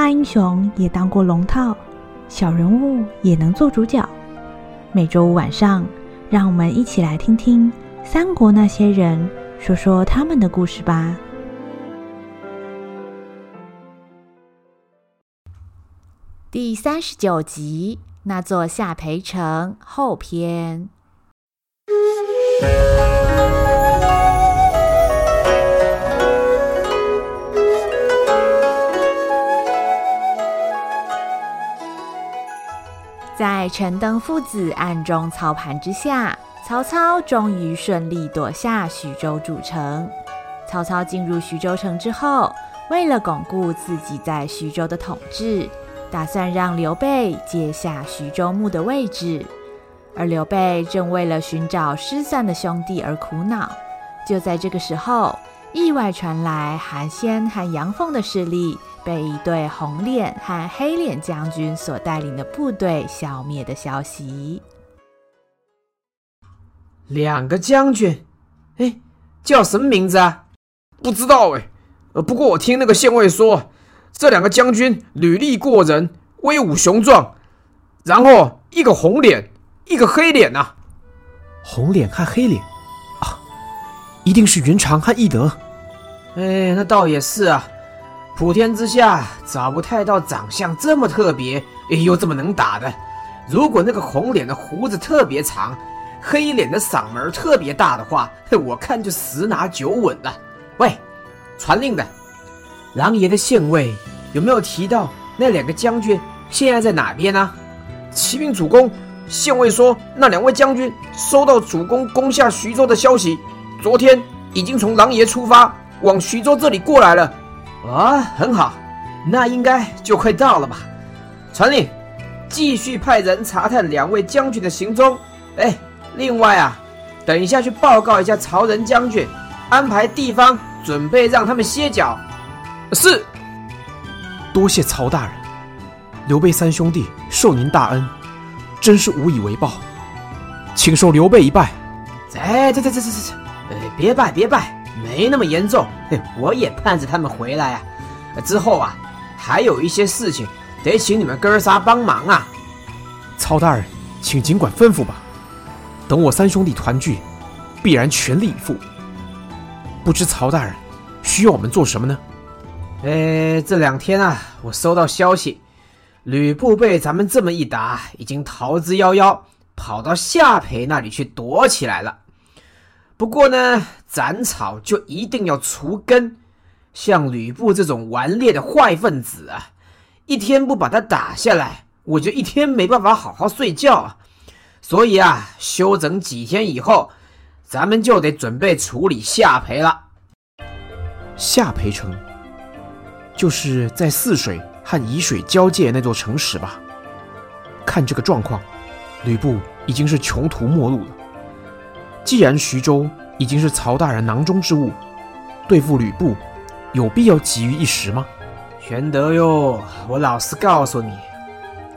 大英雄也当过龙套，小人物也能做主角。每周五晚上，让我们一起来听听三国那些人说说他们的故事吧。第三十九集，那座下邳城后篇。在陈登父子暗中操盘之下，曹操终于顺利夺下徐州主城。曹操进入徐州城之后，为了巩固自己在徐州的统治，打算让刘备接下徐州牧的位置。而刘备正为了寻找失散的兄弟而苦恼。就在这个时候，意外传来韩先和杨凤的势力被一对红脸和黑脸将军所带领的部队消灭的消息。两个将军，哎，叫什么名字啊？不知道哎。呃，不过我听那个县尉说，这两个将军履历过人，威武雄壮。然后一个红脸，一个黑脸呐、啊。红脸和黑脸啊，一定是云长和翼德。哎，那倒也是啊。普天之下找不太到长相这么特别又这么能打的。如果那个红脸的胡子特别长，黑脸的嗓门特别大的话，我看就十拿九稳了。喂，传令的，狼爷的县尉有没有提到那两个将军现在在哪边呢？启禀主公，县尉说那两位将军收到主公攻下徐州的消息，昨天已经从狼爷出发往徐州这里过来了。啊、哦，很好，那应该就快到了吧？传令，继续派人查探两位将军的行踪。哎，另外啊，等一下去报告一下曹仁将军，安排地方准备让他们歇脚。是，多谢曹大人，刘备三兄弟受您大恩，真是无以为报，请受刘备一拜。哎，这这这这这，呃，别拜别拜。没那么严重，我也盼着他们回来啊。之后啊，还有一些事情得请你们哥仨帮忙啊。曹大人，请尽管吩咐吧。等我三兄弟团聚，必然全力以赴。不知曹大人需要我们做什么呢？哎，这两天啊，我收到消息，吕布被咱们这么一打，已经逃之夭夭，跑到夏培那里去躲起来了。不过呢，斩草就一定要除根，像吕布这种顽劣的坏分子啊，一天不把他打下来，我就一天没办法好好睡觉。所以啊，休整几天以后，咱们就得准备处理下邳了。下邳城，就是在泗水和沂水交界那座城池吧？看这个状况，吕布已经是穷途末路了。既然徐州已经是曹大人囊中之物，对付吕布，有必要急于一时吗？玄德哟，我老实告诉你，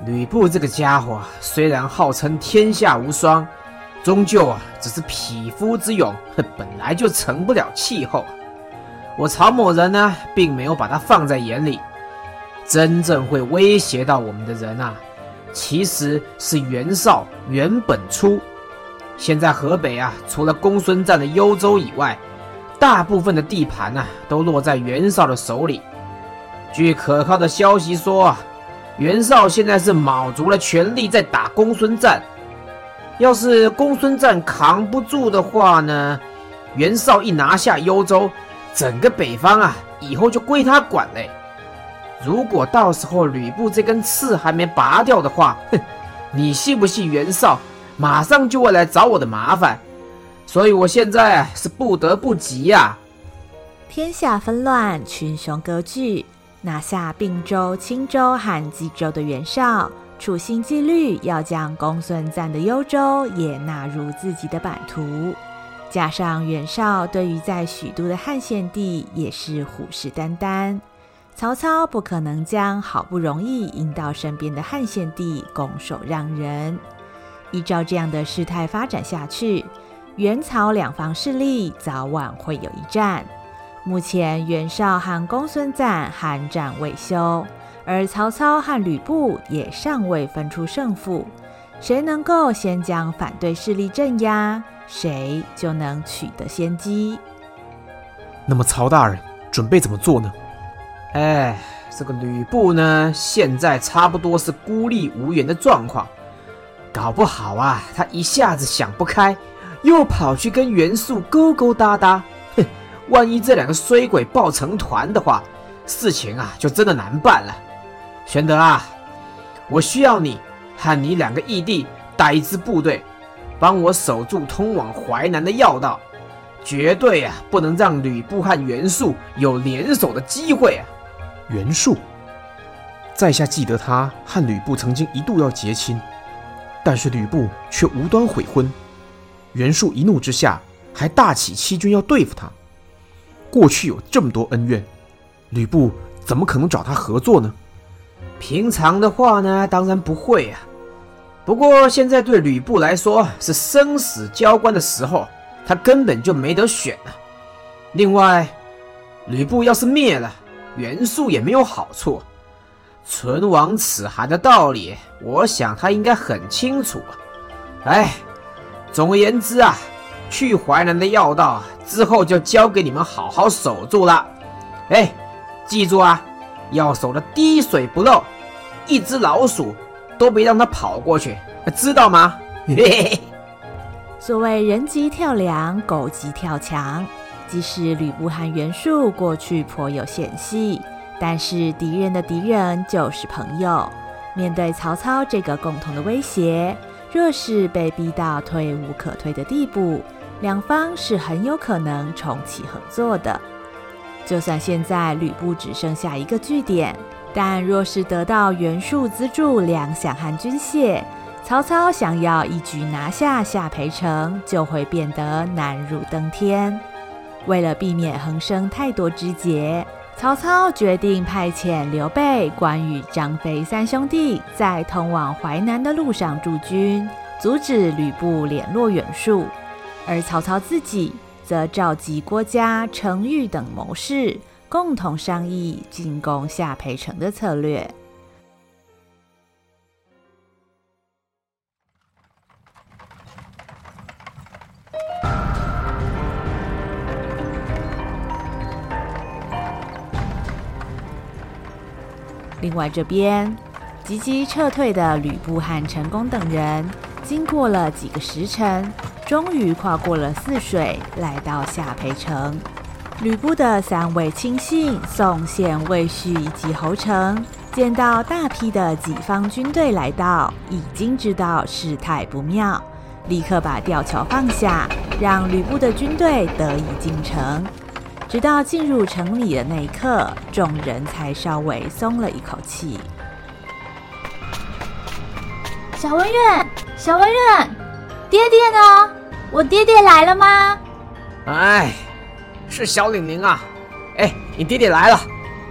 吕布这个家伙虽然号称天下无双，终究啊只是匹夫之勇，本来就成不了气候。我曹某人呢，并没有把他放在眼里，真正会威胁到我们的人啊，其实是袁绍、袁本初。现在河北啊，除了公孙瓒的幽州以外，大部分的地盘啊，都落在袁绍的手里。据可靠的消息说啊，袁绍现在是卯足了全力在打公孙瓒。要是公孙瓒扛不住的话呢，袁绍一拿下幽州，整个北方啊，以后就归他管嘞。如果到时候吕布这根刺还没拔掉的话，哼，你信不信袁绍？马上就会来找我的麻烦，所以我现在是不得不急呀、天下纷乱，群雄割据，拿下并州、青州和冀州的袁绍，处心积虑要将公孙瓒的幽州也纳入自己的版图。加上袁绍对于在许都的汉献帝也是虎视眈眈，曹操不可能将好不容易迎到身边的汉献帝拱手让人。依照这样的事态发展下去，元曹两方势力早晚会有一战。目前袁绍和公孙瓒酣战未休，而曹操和吕布也尚未分出胜负。谁能够先将反对势力镇压，谁就能取得先机。那么曹大人准备怎么做呢？哎，这个吕布呢，现在差不多是孤立无援的状况，搞不好啊，他一下子想不开，又跑去跟袁术勾勾搭搭。哼，万一这两个衰鬼抱成团的话，事情啊就真的难办了。玄德啊，我需要你。和你两个义弟带一支部队，帮我守住通往淮南的要道，绝对啊不能让吕布和袁术有联手的机会啊！袁术，在下记得他和吕布曾经一度要结亲，但是吕布却无端悔婚，袁术一怒之下还大起欺君要对付他。过去有这么多恩怨，吕布怎么可能找他合作呢？平常的话呢，当然不会啊。不过现在对吕布来说是生死交关的时候，他根本就没得选啊。另外，吕布要是灭了，袁术也没有好处。唇亡齿寒的道理，我想他应该很清楚啊。哎，总而言之啊，去淮南的要道之后就交给你们好好守住了。哎，记住啊，要守得滴水不漏。一只老鼠都别让它跑过去，知道吗？嘿嘿嘿。所谓人急跳梁，狗急跳墙。即使吕布和袁术过去颇有嫌隙，但是敌人的敌人就是朋友。面对曹操这个共同的威胁，若是被逼到退无可退的地步，两方是很有可能重启合作的。就算现在吕布只剩下一个据点。但若是得到袁术资助粮饷和军械，曹操想要一举拿下下邳城，就会变得难如登天。为了避免横生太多枝节，曹操决定派遣刘备、关羽、张飞三兄弟在通往淮南的路上驻军，阻止吕布联络袁术。而曹操自己则召集郭嘉、程昱等谋士。共同商议进攻下邳城的策略。另外这边，急急撤退的吕布和陈宫等人，经过了几个时辰，终于跨过了泗水，来到下邳城。吕布的三位亲信宋宪、魏续以及侯成，见到大批的己方军队来到，已经知道事态不妙，立刻把吊桥放下，让吕布的军队得以进城。直到进入城里的那一刻，众人才稍微松了一口气。小文远，小文远，爹爹呢？我爹爹来了吗？哎。是小领宁啊，哎，你爹爹来了，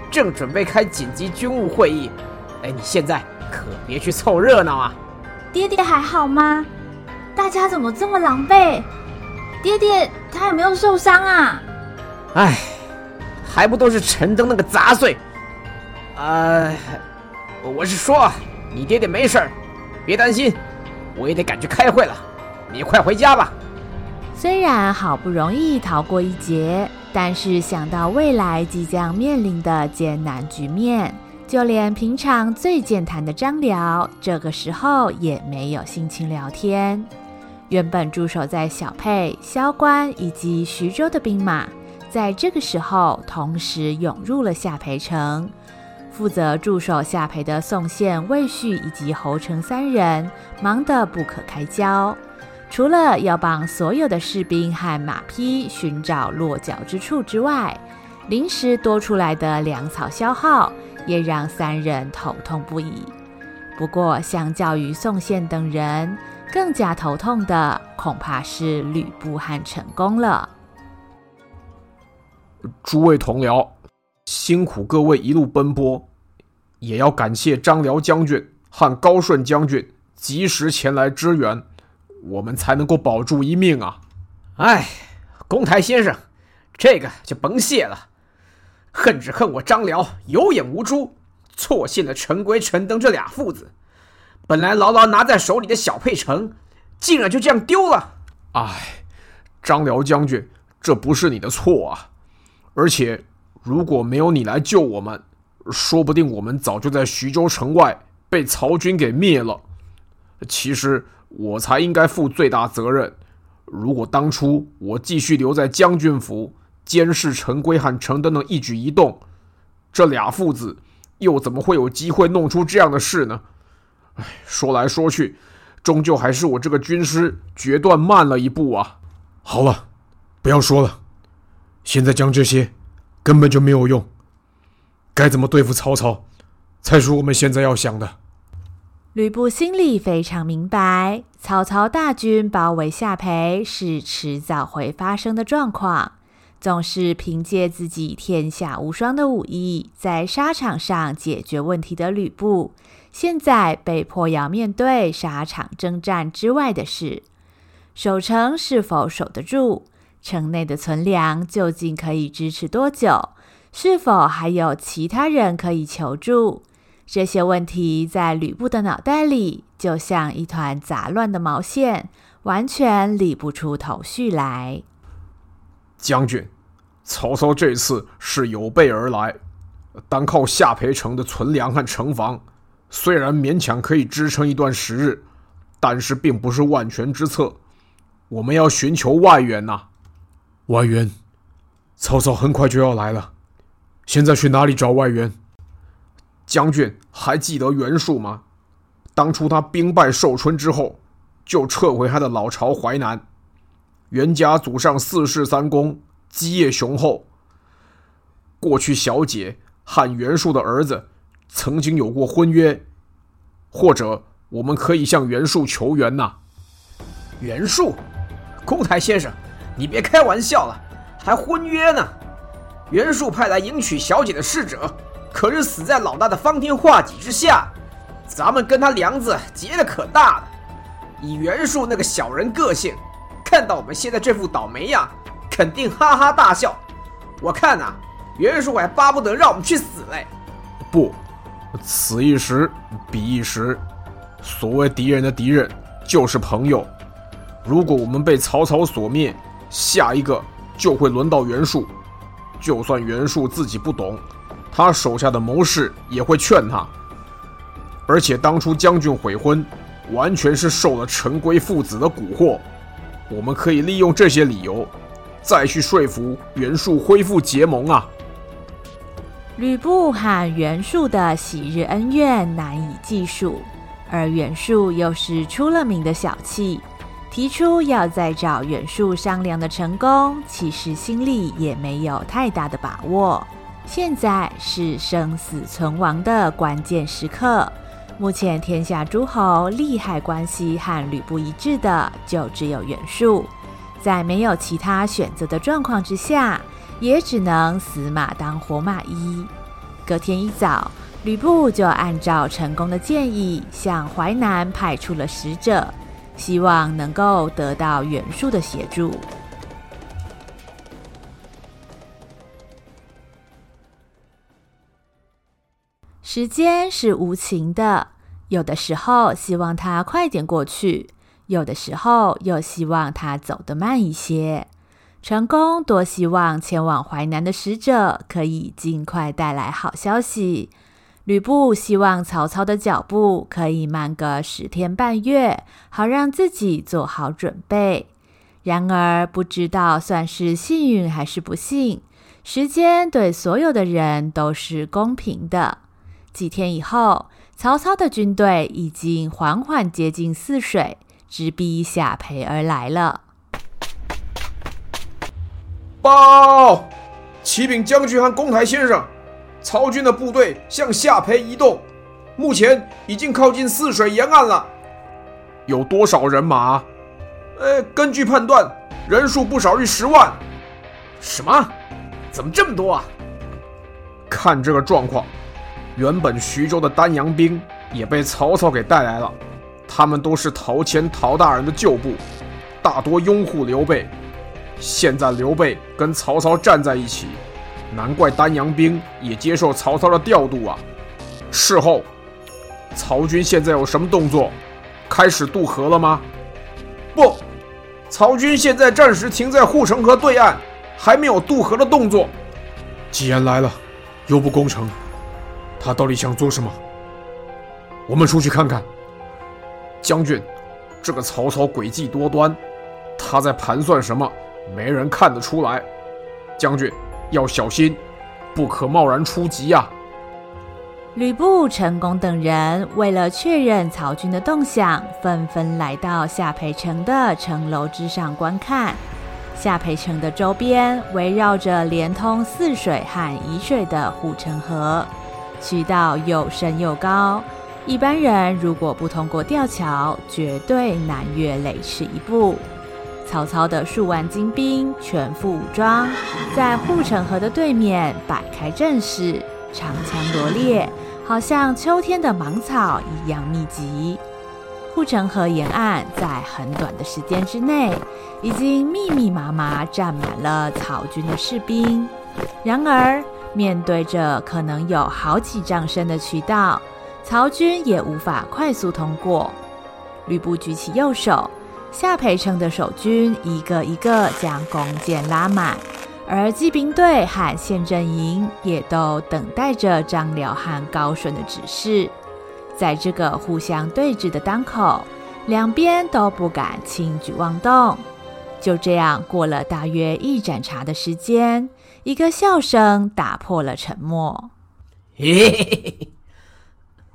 正准备开紧急军务会议，哎，你现在可别去凑热闹啊。爹爹还好吗？大家怎么这么狼狈？爹爹他有没有受伤啊？哎，还不都是陈登那个杂碎。呃，我是说，你爹爹没事儿，别担心，我也得赶去开会了，你快回家吧。虽然好不容易逃过一劫，但是想到未来即将面临的艰难局面，就连平常最健谈的张辽，这个时候也没有心情聊天。原本驻守在小沛、萧关以及徐州的兵马，在这个时候同时涌入了下邳城。负责驻守下邳的宋宪、魏续以及侯成三人，忙得不可开交。除了要帮所有的士兵和马匹寻找落脚之处之外，临时多出来的粮草消耗也让三人头痛不已。不过，相较于宋宪等人，更加头痛的恐怕是吕布和陈宫了。诸位同僚，辛苦各位一路奔波，也要感谢张辽将军和高顺将军及时前来支援。我们才能够保住一命啊！哎，公台先生，这个就甭谢了。恨只恨我张辽有眼无珠，错信了陈规、陈登这俩父子。本来牢牢拿在手里的小沛城，竟然就这样丢了。哎，张辽将军，这不是你的错啊！而且如果没有你来救我们，说不定我们早就在徐州城外被曹军给灭了。其实我才应该负最大责任。如果当初我继续留在将军府监视陈规和陈登的一举一动，这俩父子又怎么会有机会弄出这样的事呢？唉，说来说去，终究还是我这个军师决断慢了一步啊！好了，不要说了，现在讲这些根本就没有用。该怎么对付曹操，才是我们现在要想的。吕布心里非常明白，曹操大军包围下邳是迟早会发生的状况。总是凭借自己天下无双的武艺，在沙场上解决问题的吕布，现在被迫要面对沙场征战之外的事：守城是否守得住？城内的存粮究竟可以支持多久？是否还有其他人可以求助？这些问题在吕布的脑袋里，就像一团杂乱的毛线，完全理不出头绪来。将军，曹操这次是有备而来，单靠下邳城的存粮和城防，虽然勉强可以支撑一段时日，但是并不是万全之策。我们要寻求外援呐、外援，曹操很快就要来了，现在去哪里找外援？将军还记得袁术吗？当初他兵败寿春之后，就撤回他的老巢淮南。袁家祖上四世三公，基业雄厚。过去小姐和袁术的儿子曾经有过婚约，或者我们可以向袁术求援呐。袁术，公台先生，你别开玩笑了，还婚约呢？袁术派来迎娶小姐的使者。可是死在老大的方天画戟之下，咱们跟他梁子结的可大了。以袁术那个小人个性，看到我们现在这副倒霉样，肯定哈哈大笑。我看呐、袁术还巴不得让我们去死嘞。不，此一时彼一时。所谓敌人的敌人就是朋友。如果我们被曹操所灭，下一个就会轮到袁术。就算袁术自己不懂。他手下的谋士也会劝他，而且当初将军悔婚，完全是受了陈规父子的蛊惑。我们可以利用这些理由，再去说服袁术恢复结盟啊！吕布和袁术的昔日恩怨难以计数，而袁术又是出了名的小气，提出要再找袁术商量的成功，其实心里也没有太大的把握。现在是生死存亡的关键时刻。目前天下诸侯利害关系和吕布一致的，就只有袁术。在没有其他选择的状况之下，也只能死马当活马医。隔天一早，吕布就按照成功的建议，向淮南派出了使者，希望能够得到袁术的协助。时间是无情的，有的时候希望它快点过去，有的时候又希望它走得慢一些。陈宫多希望前往淮南的使者可以尽快带来好消息，吕布希望曹操的脚步可以慢个十天半月，好让自己做好准备。然而，不知道算是幸运还是不幸，时间对所有的人都是公平的。几天以后，曹操的军队已经缓缓接近泗水，直逼下邳而来了。报，启禀将军和公台先生，曹军的部队向下邳移动，目前已经靠近泗水沿岸了。有多少人马？呃，根据判断，人数不少于十万。什么？怎么这么多啊？看这个状况。原本徐州的丹阳兵也被曹操给带来了，他们都是陶谦陶大人的旧部，大多拥护刘备。现在刘备跟曹操站在一起，难怪丹阳兵也接受曹操的调度啊！事后，曹军现在有什么动作？开始渡河了吗？不，曹军现在暂时停在护城河对岸，还没有渡河的动作。既然来了，又不攻城，他到底想做什么？我们出去看看。将军，这个曹操诡计多端，他在盘算什么？没人看得出来。将军要小心，不可贸然出击呀、啊。吕布、陈宫等人为了确认曹军的动向，纷纷来到夏培城的城楼之上观看。夏培城的周边围绕着连通泗水和沂水的护城河，渠道又深又高，一般人如果不通过吊桥，绝对难越雷池一步。曹操的数万精兵全副武装，在护城河的对面摆开阵势。长枪罗列，好像秋天的芒草一样密集。护城河沿岸在很短的时间之内，已经密密麻麻站满了曹军的士兵。然而，面对着可能有好几丈深的渠道，曹军也无法快速通过。吕布举起右手，夏培城的守军一个一个将弓箭拉满。而骑兵队和县阵营也都等待着张辽和高顺的指示。在这个互相对峙的当口，两边都不敢轻举妄动。就这样过了大约一盏茶的时间，一个笑声打破了沉默。嘿嘿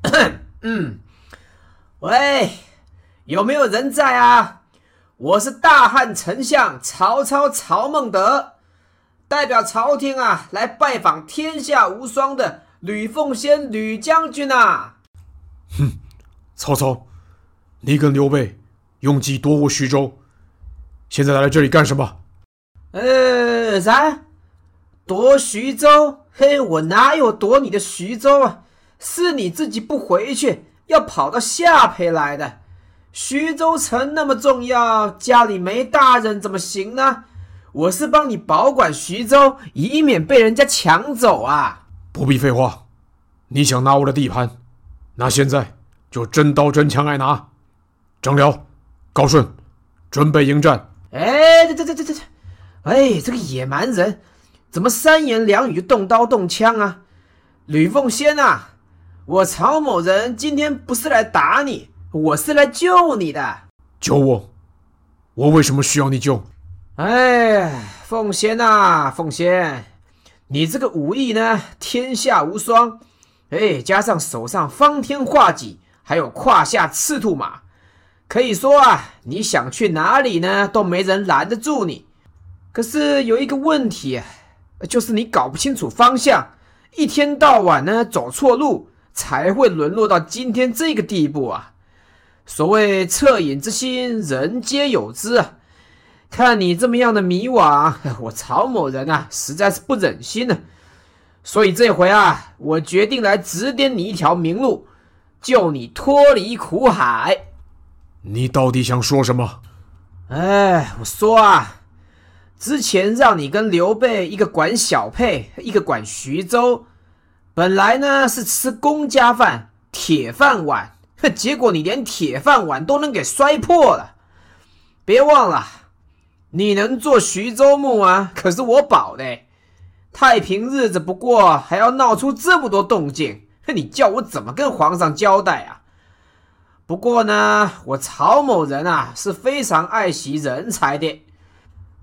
嘿，嗯，喂，有没有人在啊？我是大汉丞相曹操曹孟德。代表朝廷啊，来拜访天下无双的吕奉先吕将军啊！哼，曹操，你跟刘备用计夺我徐州，现在来这里干什么？呃，啥？夺徐州？嘿，我哪有夺你的徐州啊？是你自己不回去，要跑到下邳来的。徐州城那么重要，家里没大人怎么行呢？我是帮你保管徐州，以免被人家抢走啊！不必废话，你想拿我的地盘，那现在就真刀真枪来拿。张辽、高顺，准备迎战。哎，这这这这这这，哎，这个野蛮人，怎么三言两语就动刀动枪啊？吕奉先啊，我曹某人今天不是来打你，我是来救你的。救我？我为什么需要你救？哎，奉仙呐，奉仙，你这个武艺呢，天下无双。哎，加上手上方天画戟，还有胯下赤兔马，可以说啊，你想去哪里呢，都没人拦得住你。可是有一个问题，就是你搞不清楚方向，一天到晚呢走错路，才会沦落到今天这个地步啊。所谓恻隐之心，人皆有之啊。看你这么样的迷惘，我曹某人啊，实在是不忍心呢。所以这回啊，我决定来指点你一条明路，救你脱离苦海。你到底想说什么？哎，我说啊，之前让你跟刘备一个管小沛，一个管徐州，本来呢是吃公家饭、铁饭碗，结果你连铁饭碗都能给摔破了。别忘了。你能做徐州牧啊？可是我保的，太平日子不过，还要闹出这么多动静，你叫我怎么跟皇上交代啊？不过呢，我曹某人啊是非常爱惜人才的。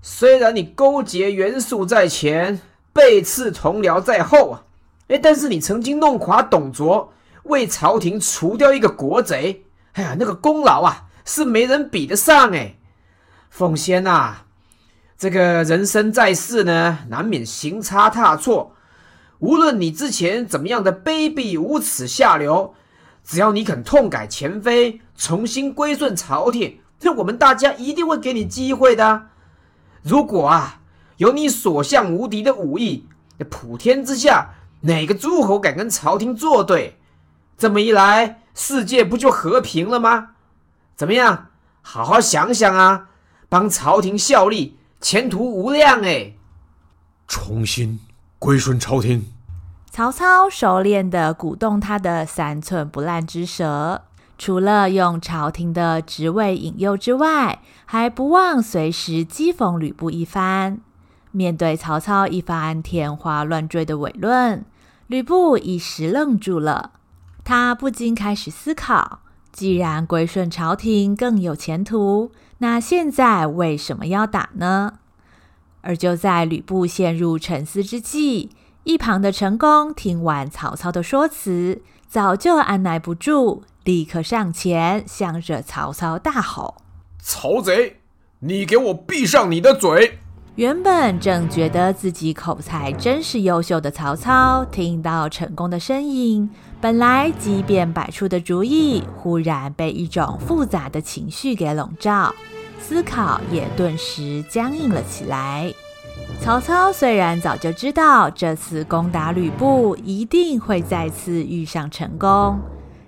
虽然你勾结袁术在前，背刺同僚在后啊，哎，但是你曾经弄垮董卓，为朝廷除掉一个国贼，哎呀，那个功劳啊是没人比得上哎。奉先呐、这个人生在世呢，难免行差踏错。无论你之前怎么样的卑鄙无耻下流，只要你肯痛改前非，重新归顺朝廷，那我们大家一定会给你机会的。如果啊，有你所向无敌的武艺，普天之下哪个诸侯敢跟朝廷作对？这么一来，世界不就和平了吗？怎么样？好好想想啊！帮朝廷效力，前途无量哎！重新归顺朝廷。曹操熟练地鼓动他的三寸不烂之舌，除了用朝廷的职位引诱之外，还不忘随时讥讽吕布一番。面对曹操一番天花乱坠的伪论，吕布一时愣住了。他不禁开始思考：既然归顺朝廷更有前途，那现在为什么要打呢？而就在吕布陷入沉思之际，一旁的陈宫听完曹操的说辞，早就按捺不住，立刻上前向着曹操大吼：“曹贼，你给我闭上你的嘴！”原本正觉得自己口才真是优秀的曹操，听到陈宫的声音，本来机变百出的主意，忽然被一种复杂的情绪给笼罩，思考也顿时僵硬了起来。曹操虽然早就知道这次攻打吕布一定会再次遇上成功，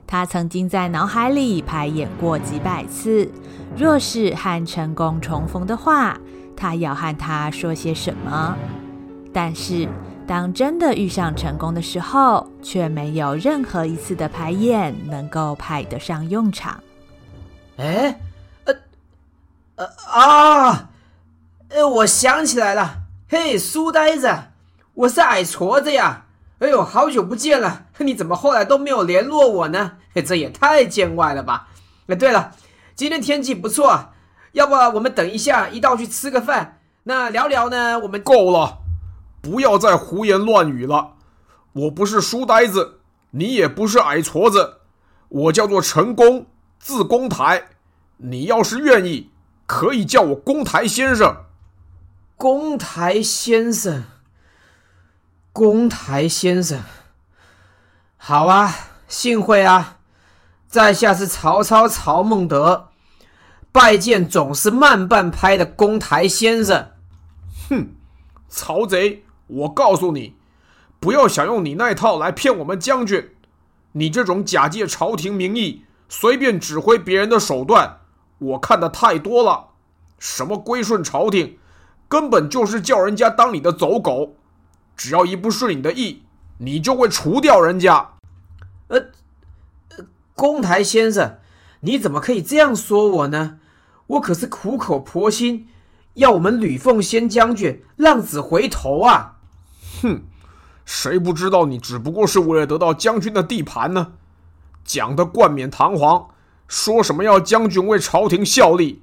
他曾经在脑海里排演过几百次，若是和成功重逢的话，他要和他说些什么？但是当真的遇上成功的时候，却没有任何一次的排演能够派得上用场。哎，呃，呃啊，呃，我想起来了。嘿，书呆子，我是矮矬子呀！哎呦，好久不见了，你怎么后来都没有联络我呢？嘿，这也太见外了吧！哎，对了，今天天气不错，要不我们等一下一道去吃个饭，那聊聊呢？我们够了，不要再胡言乱语了。我不是书呆子，你也不是矮矬子，我叫做陈宫，字公台。你要是愿意，可以叫我公台先生。公台先生，公台先生，好啊，幸会啊！在下是曹操曹孟德，拜见总是慢半拍的公台先生。哼，曹贼，我告诉你，不要想用你那套来骗我们将军。你这种假借朝廷名义，随便指挥别人的手段，我看的太多了。什么归顺朝廷？根本就是叫人家当你的走狗，只要一不顺你的意，你就会除掉人家。呃，呃，公台先生，你怎么可以这样说我呢？我可是苦口婆心要我们吕奉先将军浪子回头啊！哼，谁不知道你只不过是为了得到将军的地盘呢？讲得冠冕堂皇，说什么要将军为朝廷效力。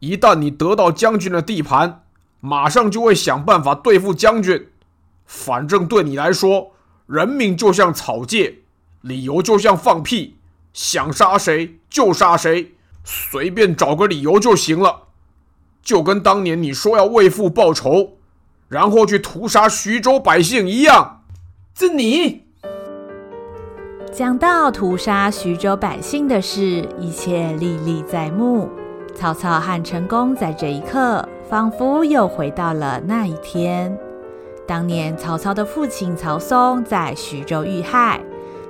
一旦你得到将军的地盘，马上就会想办法对付将军。反正对你来说，人命就像草芥，理由就像放屁，想杀谁就杀谁，随便找个理由就行了。就跟当年你说要为父报仇，然后去屠杀徐州百姓一样。这你讲到屠杀徐州百姓的事，一切历历在目。曹操和陈宫在这一刻，仿佛又回到了那一天。当年曹操的父亲曹嵩在徐州遇害，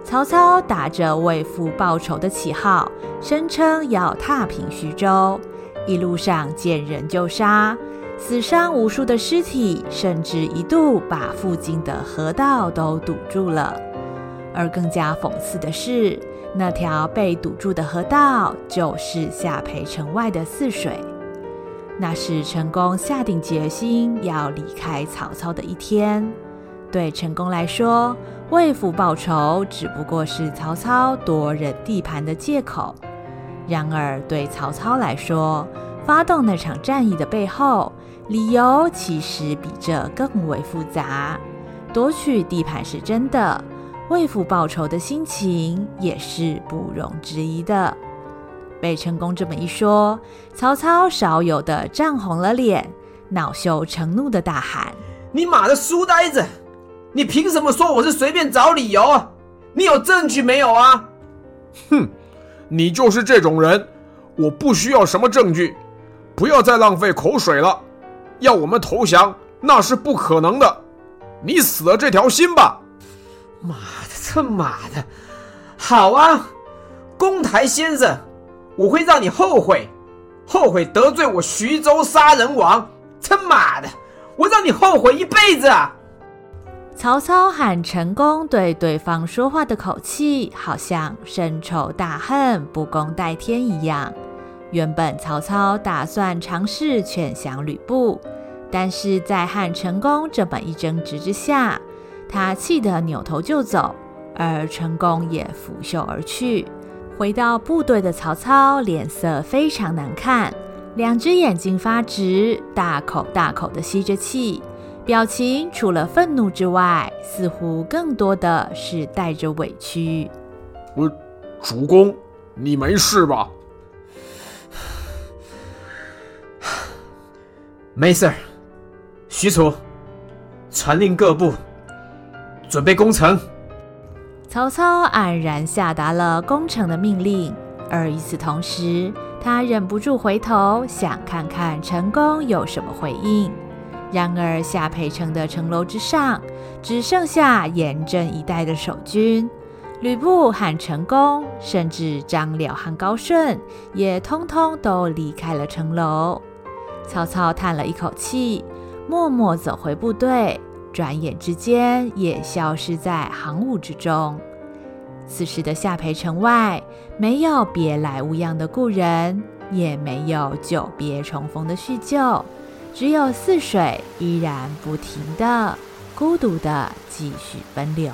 曹操打着为父报仇的旗号，声称要踏平徐州，一路上见人就杀，死伤无数的尸体，甚至一度把附近的河道都堵住了。而更加讽刺的是，那条被堵住的河道，就是下邳城外的泗水。那是陈宫下定决心要离开曹操的一天。对陈宫来说，为父报仇只不过是曹操夺人地盘的借口。然而，对曹操来说，发动那场战役的背后，理由其实比这更为复杂。夺取地盘是真的。为父报仇的心情也是不容置疑的。被成功这么一说，曹操少有的涨红了脸，恼羞成怒的大喊：“你妈的书呆子！你凭什么说我是随便找理由啊？你有证据没有啊？”哼，你就是这种人，我不需要什么证据，不要再浪费口水了。要我们投降，那是不可能的。你死了这条心吧！妈的，这妈的，好啊，公台先生，我会让你后悔，后悔得罪我徐州杀人王，他妈的，我让你后悔一辈子啊！曹操喊陈宫对对方说话的口气，好像深仇大恨、不共戴天一样。原本曹操打算尝试劝降吕布，但是在和陈宫这么一争执之下，他气得扭头就走，而陈宫也拂袖而去。回到部队的曹操脸色非常难看，两只眼睛发直，大口大口地吸着气。表情除了愤怒之外，似乎更多的是带着委屈。我，主公，你没事吧？没事儿。许褚，传令各部，准备攻城。曹操黯然下达了攻城的命令，而与此同时，他忍不住回头想看看陈宫有什么回应。然而，下邳城的城楼之上只剩下严阵以待的守军，吕布和陈宫，甚至张辽和高顺，也通通都离开了城楼。曹操叹了一口气，默默走回部队，转眼之间也消失在行伍之中。此时的下邳城外，没有别来无恙的故人，也没有久别重逢的叙旧。只有泗水依然不停地、孤独地继续奔流。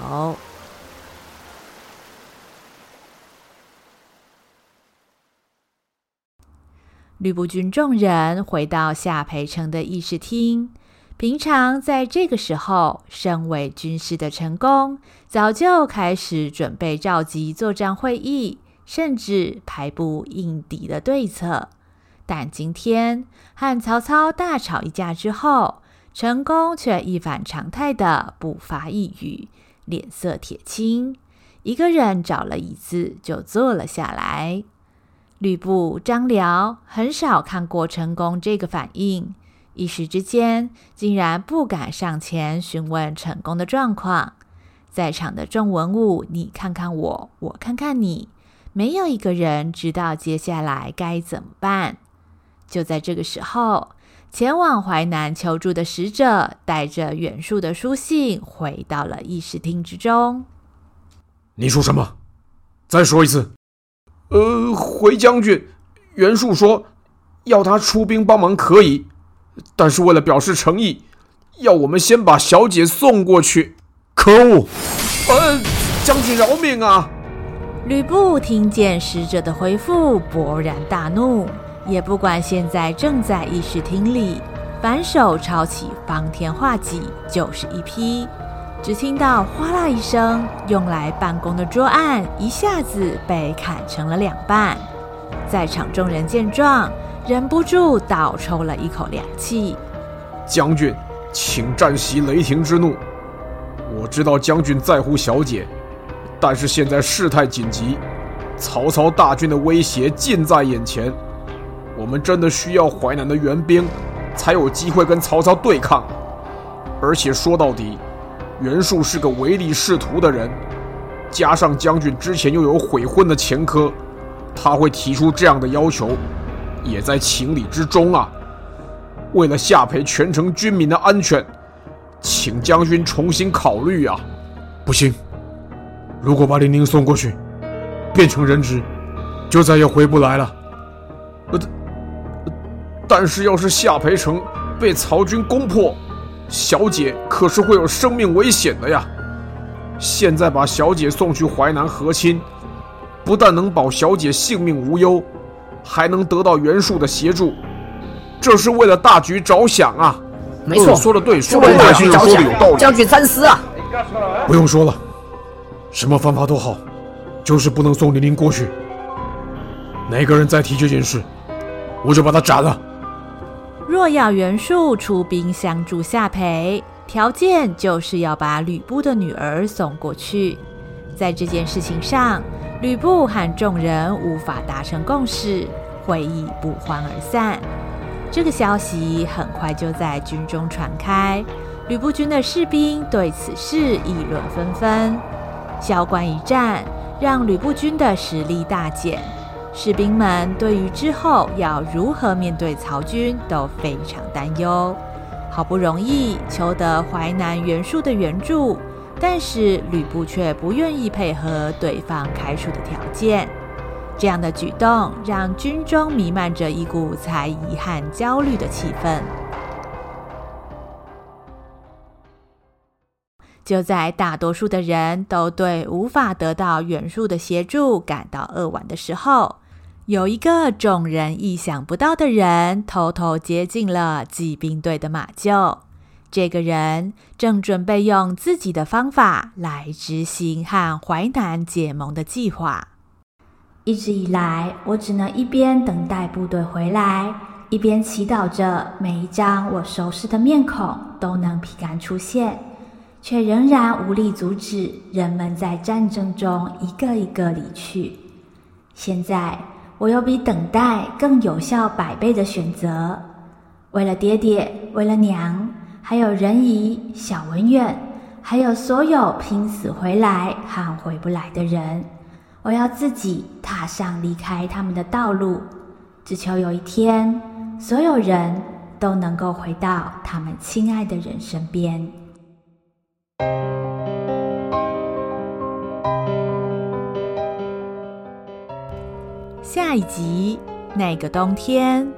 吕布军众人回到下邳城的议事厅。平常在这个时候，身为军师的陈宫早就开始准备召集作战会议，甚至排布应敌的对策。但今天和曹操大吵一架之后，陈宫却一反常态的不发一语，脸色铁青，一个人找了椅子就坐了下来。吕布、张辽很少看过陈宫这个反应，一时之间竟然不敢上前询问陈宫的状况。在场的众文武，你看看我，我看看你，没有一个人知道接下来该怎么办。就在这个时候，前往淮南求助的使者带着袁术的书信回到了议事厅之中。你说什么？再说一次。呃，回将军，袁术说要他出兵帮忙可以，但是为了表示诚意，要我们先把小姐送过去。可恶！呃，将军饶命啊！吕布听见使者的回复，勃然大怒。也不管现在正在议事厅里，反手抄起方天画戟就是一劈。只听到哗啦一声，用来办公的桌案一下子被砍成了两半。在场众人见状，忍不住倒抽了一口凉气。将军，请暂息雷霆之怒。我知道将军在乎小姐，但是现在事态紧急，曹操大军的威胁近在眼前。我们真的需要淮南的援兵，才有机会跟曹操对抗。而且说到底，袁术是个唯利是图的人，加上将军之前又有悔婚的前科，他会提出这样的要求，也在情理之中啊。为了下培全城军民的安全，请将军重新考虑啊！不行，如果把玲玲送过去，变成人质，就再也回不来了。呃。但是，要是下培城被曹军攻破，小姐可是会有生命危险的呀。现在把小姐送去淮南和亲，不但能保小姐性命无忧，还能得到袁术的协助，这是为了大局着想啊！没错，说的对，说的对，将军说的有道理，将军三思啊！不用说了，什么方法都好，就是不能送玲玲过去。哪个人再提这件事，我就把他斩了。若要袁术出兵相助下邳，条件就是要把吕布的女儿送过去。在这件事情上，吕布和众人无法达成共识，会议不欢而散。这个消息很快就在军中传开，吕布军的士兵对此事议论纷纷。萧关一战，让吕布军的实力大减。士兵们对于之后要如何面对曹军都非常担忧，好不容易求得淮南袁术的援助，但是吕布却不愿意配合对方开出的条件。这样的举动让军中弥漫着一股猜疑和焦虑的气氛。就在大多数的人都对无法得到援助的协助感到扼腕的时候，有一个众人意想不到的人偷偷接近了骑兵队的马厩。这个人正准备用自己的方法来执行和淮南结盟的计划。一直以来，我只能一边等待部队回来，一边祈祷着每一张我熟悉的面孔都能平安出现，却仍然无力阻止人们在战争中一个一个离去。现在，我有比等待更有效百倍的选择。为了爹爹，为了娘，还有仁义、小文远，还有所有拼死回来和回不来的人。我要自己踏上离开他们的道路，只求有一天，所有人都能够回到他们亲爱的人身边。下一集，那个冬天，